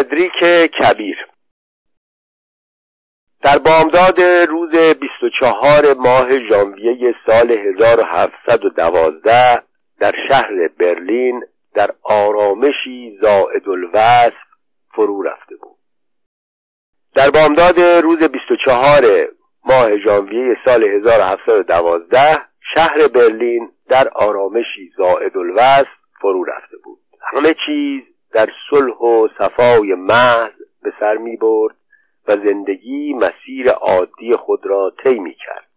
فردریک کبیر. در بامداد روز 24 ماه ژانویه سال 1712 در شهر برلین در آرامشی زائد الوصف فرو رفته بود. در بامداد روز 24 ماه ژانویه سال 1712 شهر برلین در آرامشی زائد الوصف فرو رفته بود. همه چیز در صلح و صفای محض به سر می برد و زندگی مسیر عادی خود را طی می کرد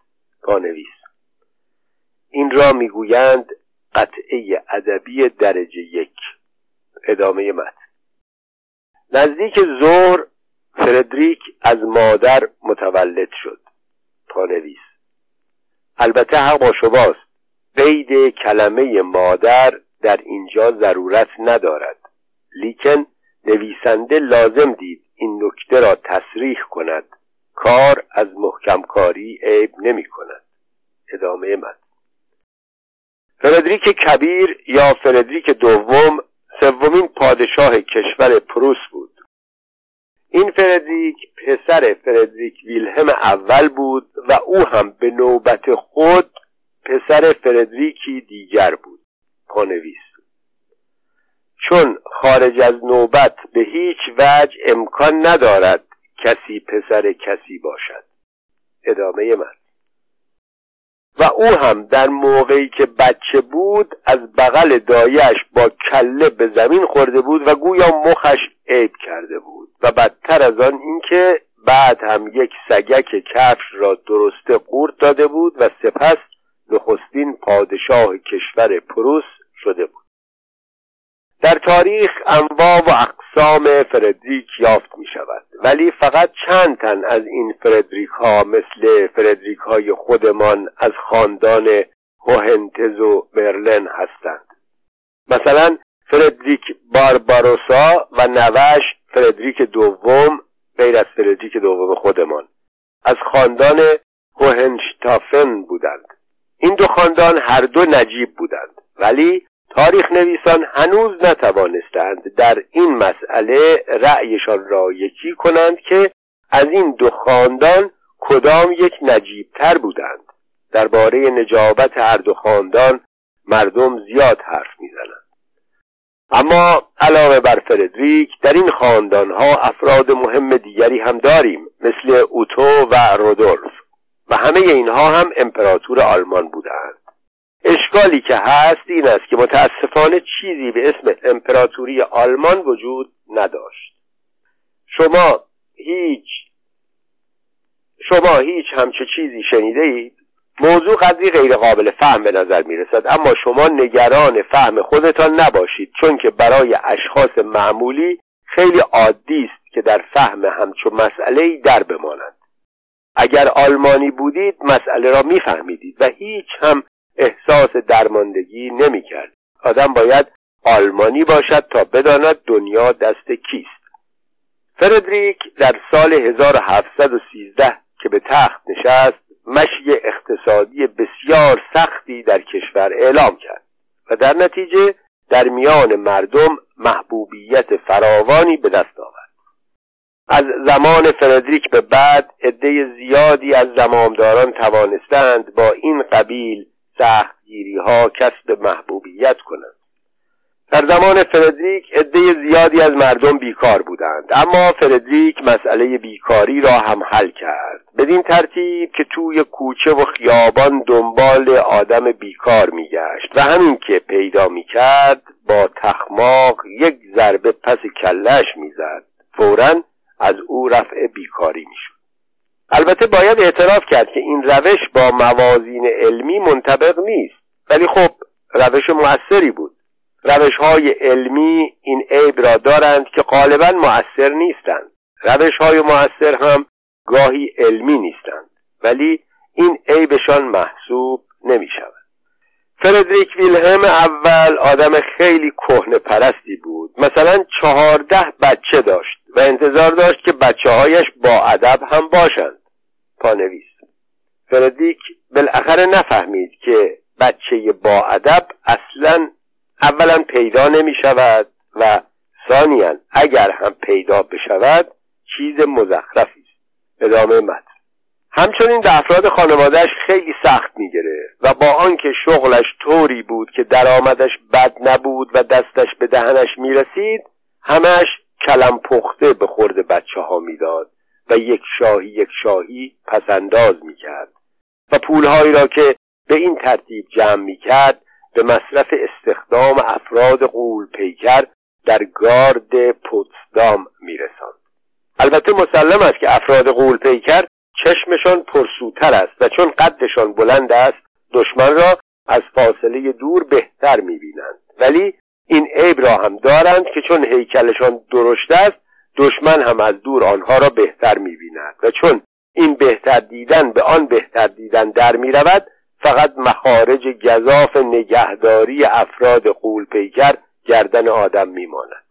پانویس این را می‌گویند قطعه ادبی درجه یک. ادامه متن. نزدیک ظهر فردریک از مادر متولد شد. پانویس البته حق با شماست. قید کلمه مادر در اینجا ضرورت ندارد. لیکن نویسنده لازم دید این نکته را تصریح کند. کار از محکمکاری عیب نمی کند ادامه من فردریک کبیر یا فردریک دوم سومین پادشاه کشور پروس بود. این فردریک پسر فردریک ویلهم اول بود و او هم به نوبت خود پسر فردریکی دیگر بود. پانویس. چون خارج از نوبت به هیچ وجه امکان ندارد کسی پسر کسی باشد. ادامه من. و او هم در موقعی که بچه بود از بغل دایش با کله به زمین خورده بود و گویا مخش عیب کرده بود. و بدتر از آن اینکه بعد هم یک سگک کفش را درسته قورت داده بود و سپس نخستین پادشاه کشور پروس شده بود. در تاریخ انواع و اقسام فردریک یافت می شود ولی فقط چند تن از این فردریک ها مثل فردریک های خودمان از خاندان هوهنتز و برلن هستند. مثلا فردریک بارباروسا و نوش فردریک دوم غیر از فردریک دوم خودمان. از خاندان هوهنشتافن بودند. این دو خاندان هر دو نجیب بودند. ولی تاریخ نویسان هنوز نتوانستند در این مسئله رأیشان را یکی کنند که از این دو خاندان کدام یک نجیبتر بودند. درباره نجابت هر دو خاندان مردم زیاد حرف می‌زنند. اما علاوه بر فردریک در این خاندان ها افراد مهم دیگری هم داریم مثل اوتو و رودولف. و همه اینها هم امپراتور آلمان بودند. اشکالی که هست این است که متاسفانه چیزی به اسم امپراتوری آلمان وجود نداشت. شما هیچ شما هیچ همچه چیزی شنیده اید موضوع قدری غیر قابل فهم به نظر می رسد اما شما نگران فهم خودتان نباشید چون که برای اشخاص معمولی خیلی عادی است که در فهم همچو مسئله در بمانند. اگر آلمانی بودید مسئله را میفهمیدید و هیچ هم احساس درماندگی نمی‌کرد. آدم باید آلمانی باشد تا بداند دنیا دست کیست. فردریک در سال 1713 که به تخت نشست مشی اقتصادی بسیار سختی در کشور اعلام کرد و در نتیجه در میان مردم محبوبیت فراوانی به دست آورد. از زمان فردریک به بعد عده زیادی از زمامداران توانستند با این قبیل سختگیری ها کسب محبوبیت کنند. در زمان فردریک عده زیادی از مردم بیکار بودند اما فردریک مسئله بیکاری را هم حل کرد. بدین ترتیب که توی کوچه و خیابان دنبال آدم بیکار میگشت و همین که پیدا می‌کرد با تخماق یک ضربه پس کلش می‌زد. فورا از او رفع بیکاری می‌شد. البته باید اعتراف کرد که این روش با موازین علمی منطبق نیست. ولی خب روش موثری بود. روش های علمی این عیب را دارند که غالبا مؤثر نیستند. روش های مؤثر هم گاهی علمی نیستند. ولی این عیبشان محسوب نمی شود فردریک ویلهم اول آدم خیلی کهنه پرستی بود. مثلا چهارده بچه داشت. و انتظار داشت که بچه هایش با ادب هم باشند. پانویس فردریک بالاخره نفهمید که بچه با ادب اصلا اولا پیدا نمی شود و ثانیا اگر هم پیدا بشود چیز مزخرفی است. ادامه متن. همچنین به افراد خانوادهش خیلی سخت می‌گرفت و با آنکه شغلش طوری بود که درآمدش بد نبود و دستش به دهنش می‌رسید همش کلم پخته به خورد بچه ها می‌داد و یک شاهی یک شاهی پسنداز می‌کرد و پولهایی را که به این ترتیب جمع می‌کرد به مصرف استخدام افراد قول پیکر در گارد پوتسدام میرساند. البته مسلم است که افراد قول پیکر چشمشان پرسوتر است و چون قدشان بلند است دشمن را از فاصله دور بهتر می‌بینند. ولی این عیب را هم دارند که چون هیکلشان درشت است دشمن هم از دور آنها را بهتر می‌بیند. و چون این بهتر دیدن به آن بهتر دیدن در می‌رود فقط مخارج گذاف نگهداری افراد قول پیکر گردن آدم میماند.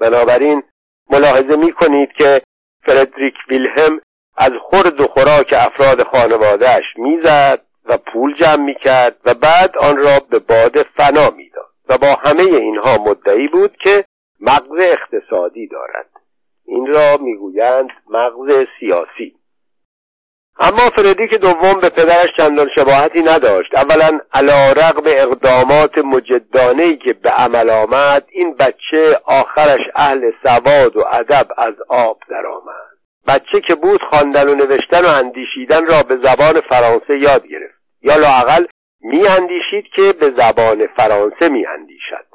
بنابراین ملاحظه می کنید که فردریک ویلهم از خورد و خوراک افراد خانوادهش می‌زد و پول جمع می‌کرد و بعد آن را به باد فنا می‌داد. و با همه اینها مدعی بود که مغز اقتصادی دارد. این را می‌گویند مغز سیاسی. اما فردیک دوم به پدرش چندان شباهتی نداشت اولا علا رقم اقدامات مجدانه که به عمل آمد این بچه آخرش اهل سواد و ادب از آب درآمد. بچه که بود خواندن و نوشتن و اندیشیدن را به زبان فرانسه یاد گرفت. یا لاقل می اندیشید که به زبان فرانسه می اندیشد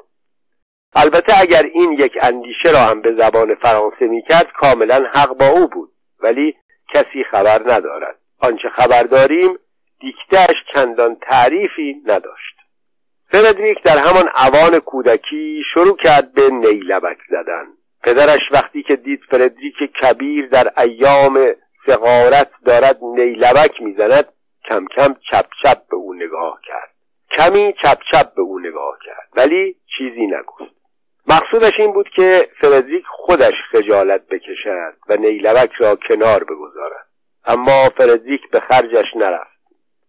البته اگر این یک اندیشه را هم به زبان فرانسه می کرد کاملا حق با او بود ولی کسی خبر ندارد. آنچه خبر داریم دیکتهش چندان تعریفی نداشت. فردریک در همان اوان کودکی شروع کرد به نیلبک زدن. پدرش وقتی که دید فردریک کبیر در ایام سقارت دارد نیلبک می‌زند کم کم چپ چپ به او نگاه کرد. کمی چپ چپ به او نگاه کرد. ولی چیزی نگفت. مقصودش این بود که فردریک خودش خجالت بکشد و نیلبک را کنار بگذارد. اما فردریک به خرجش نرفت.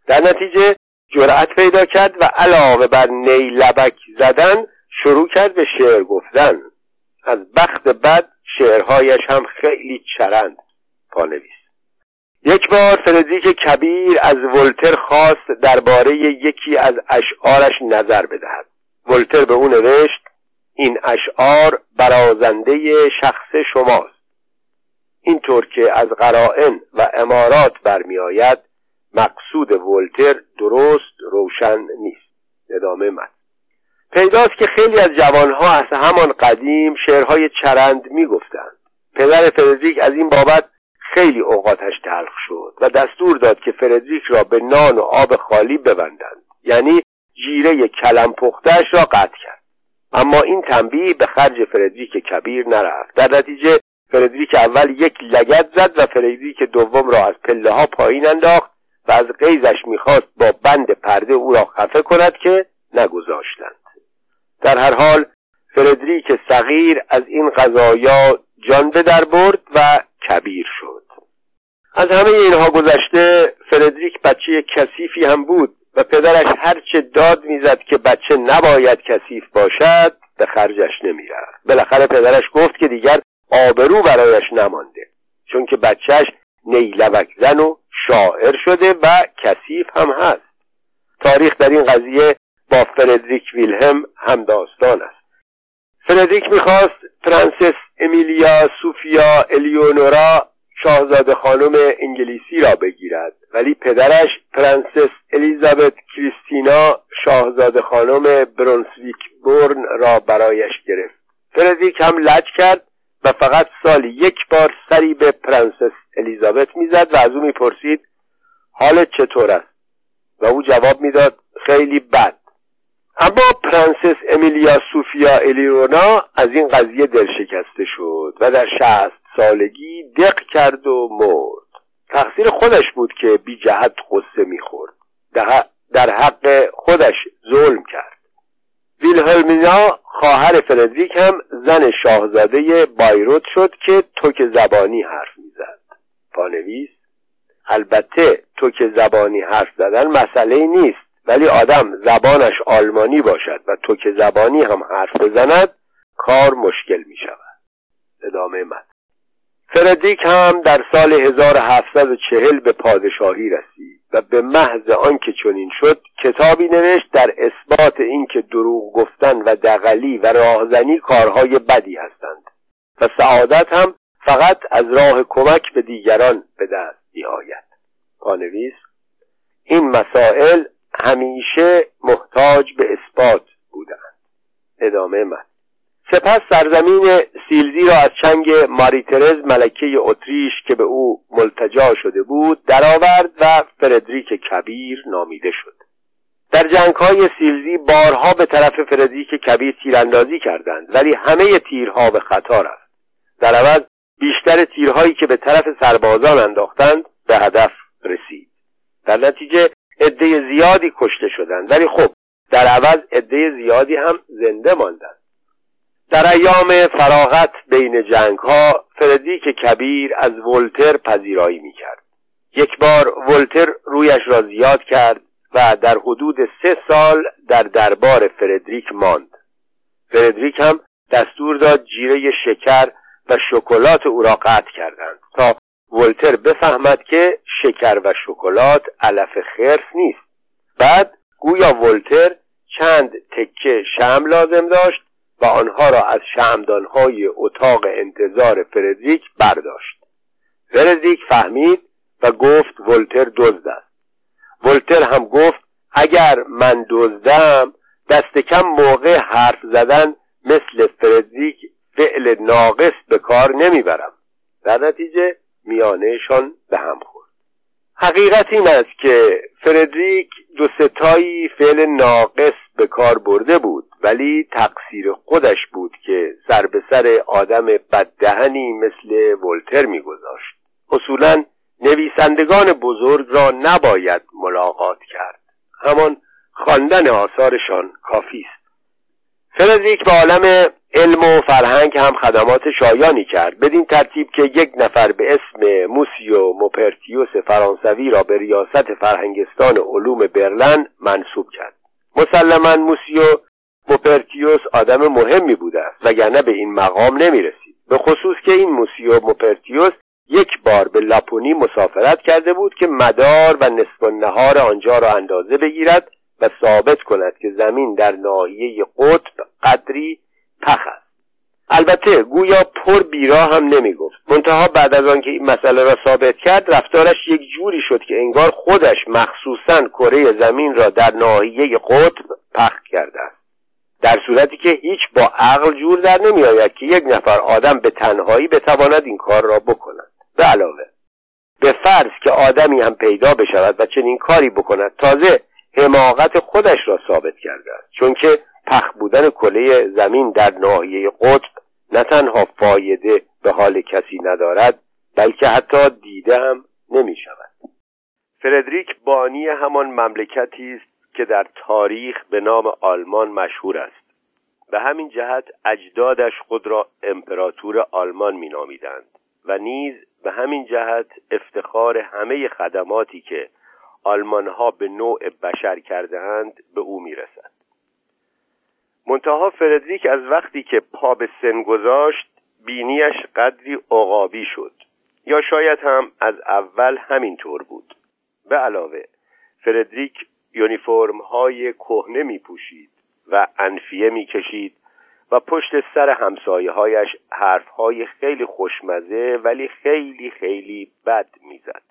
در نتیجه جرأت پیدا کرد و علاوه بر نیلبک زدن شروع کرد به شعر گفتن. از بخت بد شعرهایش هم خیلی چرند پانویس یک بار فردریک کبیر از ولتر خواست درباره یکی از اشعارش نظر بدهد. ولتر به او نوشت این اشعار برازنده شخص شماست. اینطور که از قرائن و امارات برمیآید مقصود ولتر درست روشن نیست. ادامه من پیداست که خیلی از جوانها از همان قدیم شعرهای چرند می‌گفتند. پدر فردریک از این بابت خیلی اوقاتش تلخ شد و دستور داد که فردریک را به نان و آب خالی ببندند. یعنی جیره کلم پختش را قطع کرد. اما این تنبیه به خرج فردریک کبیر نرفت. در نتیجه فردریک اول یک لگت زد و فردریک دوم را از پله ها پایین انداخت و از قیزش می‌خواست با بند پرده او را خفه کند که نگذاشتند. در هر حال فردریک صغیر از این قضایا جان به در برد و کبیر شد. از همه اینها گذشته فردریک بچه کثیفی هم بود و پدرش هرچه داد می‌زد که بچه نباید کثیف باشد به خرجش نمی‌رفت. بالاخره پدرش گفت که دیگر آبرو برایش نمانده چون که بچه‌ش نیلبک زن و شاعر شده و کثیف هم هست. تاریخ در این قضیه با فردریک ویلهلم هم داستان است. فردریک می‌خواست پرنسس امیلیا سوفیا الیونورا شاهزاده خانم انگلیسی را بگیرد. ولی پدرش پرنسس الیزابت کریستینا شاهزاده خانم برونسویک بورن را برایش گرفت. فردریک هم لج کرد و فقط سالی یک بار سری به پرنسس الیزابت می‌زد و از او می‌پرسید حالت چطور است؟ و او جواب می‌داد خیلی بد. اما پرنسس امیلیا سوفیا الیونورا از این قضیه دلشکسته شد و در شصت سالگی دق کرد و مرد. تقصیر خودش بود که بی جهت غصه می‌خورد. در حق خودش ظلم کرد. ویلهلمینا خواهر فردریک هم زن شاهزاده بایروت شد که توک زبانی حرف می‌زد. پانویس البته توک زبانی حرف زدن مسئله نیست ولی آدم زبانش آلمانی باشد و توک زبانی هم حرف بزند کار مشکل می شود ادامه من فردریک هم در سال 1740 به پادشاهی رسید و به محض آنکه چنین شد کتابی نوشت در اثبات اینکه دروغ گفتن و دقلی و راهزنی کارهای بدی هستند و سعادت هم فقط از راه کمک به دیگران به دست بیاید پانویس این مسائل همیشه محتاج به اثبات بودند ادامه من سپس سرزمین سیلزی را از چنگ ماریترز ملکه اتریش که به او ملتجا شده بود درآورد و فردریک کبیر نامیده شد. در جنگ های سیلزی بارها به طرف فردریک کبیر تیراندازی کردند ولی همه تیرها به خطا رفت. در عوض بیشتر تیرهایی که به طرف سربازان انداختند به هدف رسید. در نتیجه عده زیادی کشته شدند ولی خب در عوض عده زیادی هم زنده ماندند. در ایام فراغت بین جنگ ها فردیک کبیر از ولتر پذیرایی می کرد یک بار ولتر رویش را زیاد کرد و در حدود سه سال در دربار فردریک ماند. فردریک هم دستور داد جیره شکر و شکلات او را قطع کردند تا ولتر بفهمد که شکر و شکلات علف خرس نیست. بعد گویا ولتر چند تکه شم لازم داشت و آنها را از شمدانهای اتاق انتظار فردریک برداشت. فردریک فهمید و گفت ولتر دزد است. ولتر هم گفت اگر من دزدم دست کم موقع حرف زدن مثل فردریک فعل ناقص به کار نمی‌برم. در نتیجه میانهشان به هم خورد. حقیقت این است که فردریک دو ستایی فعل ناقص به کار برده بود. ولی تقصیر خودش بود که سر به سر آدم بددهنی مثل ولتر میگذاشت. اصولا نویسندگان بزرگ را نباید ملاقات کرد. همان خواندن آثارشان کافی است. فردریک به عالم علم و فرهنگ هم خدمات شایانی کرد بدین ترتیب که یک نفر به اسم موسیو موپرتیوس فرانسوی را به ریاست فرهنگستان علوم برلن منصوب کرد. مسلما موسیو موپرتیوس آدم مهمی بوده است وگرنه به این مقام نمی رسید به خصوص که این موسیو موپرتیوس یک بار به لاپونی مسافرت کرده بود که مدار و نصف نهار آنجا را اندازه بگیرد و ثابت کند که زمین در ناحیه قطب قدری پخ است. البته گویا پر بیرا هم نمی گفت منتها بعد از آنکه این مسئله را ثابت کرد رفتارش یک جوری شد که انگار خودش مخصوصا کره زمین را در ناحیه قطب پخ کرده است. در صورتی که هیچ با عقل جور در نمی آید که یک نفر آدم به تنهایی بتواند این کار را بکند. به علاوه به فرض که آدمی هم پیدا بشود و چنین کاری بکند تازه حماقت خودش را ثابت کرده است. چون که پخ بودن کله زمین در ناحیه قطب نه تنها فایده به حال کسی ندارد بلکه حتی دیده هم نمی شود فردریک بانی همان مملکتی است که در تاریخ به نام آلمان مشهور است. به همین جهت اجدادش خود را امپراتور آلمان مینامیدند و نیز به همین جهت افتخار همه خدماتی که آلمان ها به نوع بشر کرده اند به او می‌رسد. منتها فردریک از وقتی که پا به سن گذاشت بینیش قدری عقابی شد. یا شاید هم از اول همین طور بود. به علاوه فردریک یونیفرم های کهنه می پوشید و انفیه می کشید و پشت سر همسایه هایش حرف های خیلی خوشمزه ولی خیلی خیلی بد می‌زد.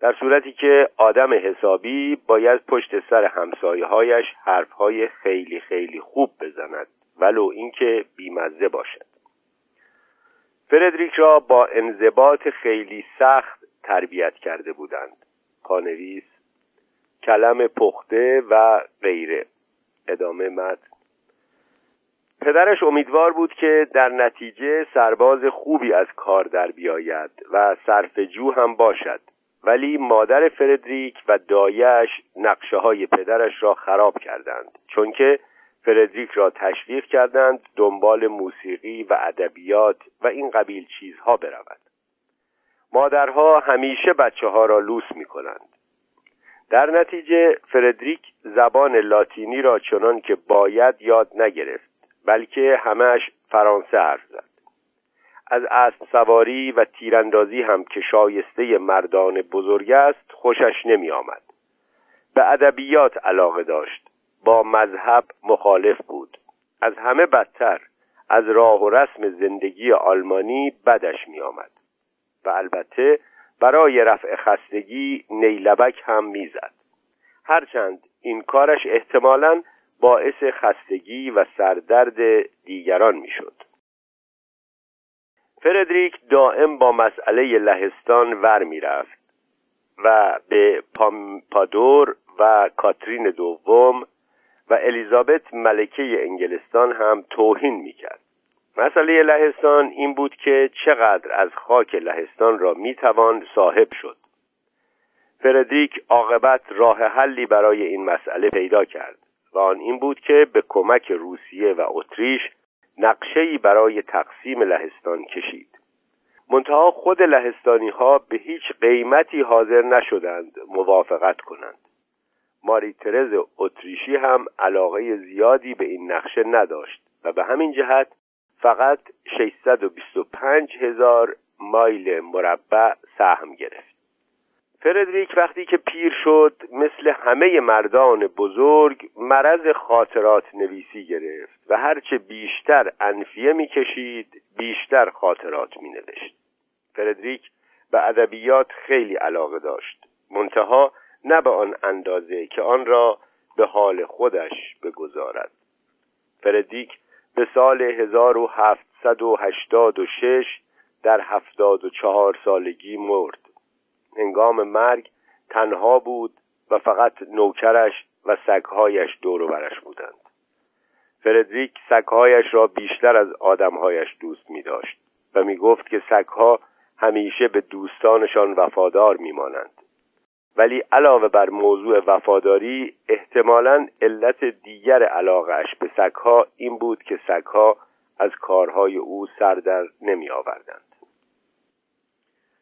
در صورتی که آدم حسابی باید پشت سر همسایه هایش حرف های خیلی خیلی خوب بزند ولو اینکه بیمزه باشد فردریک را با انضباط خیلی سخت تربیت کرده بودند پانویس کلم پخته و غیره. ادامه مد پدرش امیدوار بود که در نتیجه سرباز خوبی از کار در بیاید و صرف جو هم باشد. ولی مادر فردریک و دایش نقشه های پدرش را خراب کردند. چون که فردریک را تشویق کردند دنبال موسیقی و ادبیات و این قبیل چیزها برود. مادرها همیشه بچه ها را لوس می کنند در نتیجه فردریک زبان لاتینی را چنان که باید یاد نگرفت بلکه همش فرانسه حرف زد. از اسب سواری و تیراندازی هم که شایسته مردان بزرگ است خوشش نمی آمد به ادبیات علاقه داشت با مذهب مخالف بود. از همه بدتر از راه و رسم زندگی آلمانی بدش می آمد و البته برای رفع خستگی نیلبک هم می‌زد. هرچند این کارش احتمالا باعث خستگی و سردرد دیگران می‌شد. فردریک دائم با مسئله لهستان ور می‌رفت و به پامپادور و کاترین دوم و الیزابت ملکه انگلستان هم توهین می‌کرد. مسئله لهستان این بود که چقدر از خاک لهستان را می‌توان صاحب شد. فردریک عاقبت راه حلی برای این مسئله پیدا کرد و آن این بود که به کمک روسیه و اتریش نقشه‌ای برای تقسیم لهستان کشید. منتها خود لهستانی ها به هیچ قیمتی حاضر نشدند موافقت کنند. ماری ترز اتریشی هم علاقه زیادی به این نقشه نداشت و به همین جهت فقط 625 هزار مایل مربع سهم گرفت. فردریک وقتی که پیر شد مثل همه مردان بزرگ مرض خاطرات نویسی گرفت و هرچه بیشتر انفیه می‌کشید بیشتر خاطرات می نوشت فردریک به ادبیات خیلی علاقه داشت. منتها نه به آن اندازه که آن را به حال خودش بگذارد. فردریک به سال 1786 در هفتاد و چهار سالگی مرد انگام مرگ تنها بود و فقط نوکرش و سگهایش دور برش بودند فردریک سگهایش را بیشتر از آدمهایش دوست می داشت و می گفت که سگها همیشه به دوستانشان وفادار می مانند. ولی علاوه بر موضوع وفاداری احتمالا علت دیگر علاقهش به سگها این بود که سگها از کارهای او سر در نمی آوردند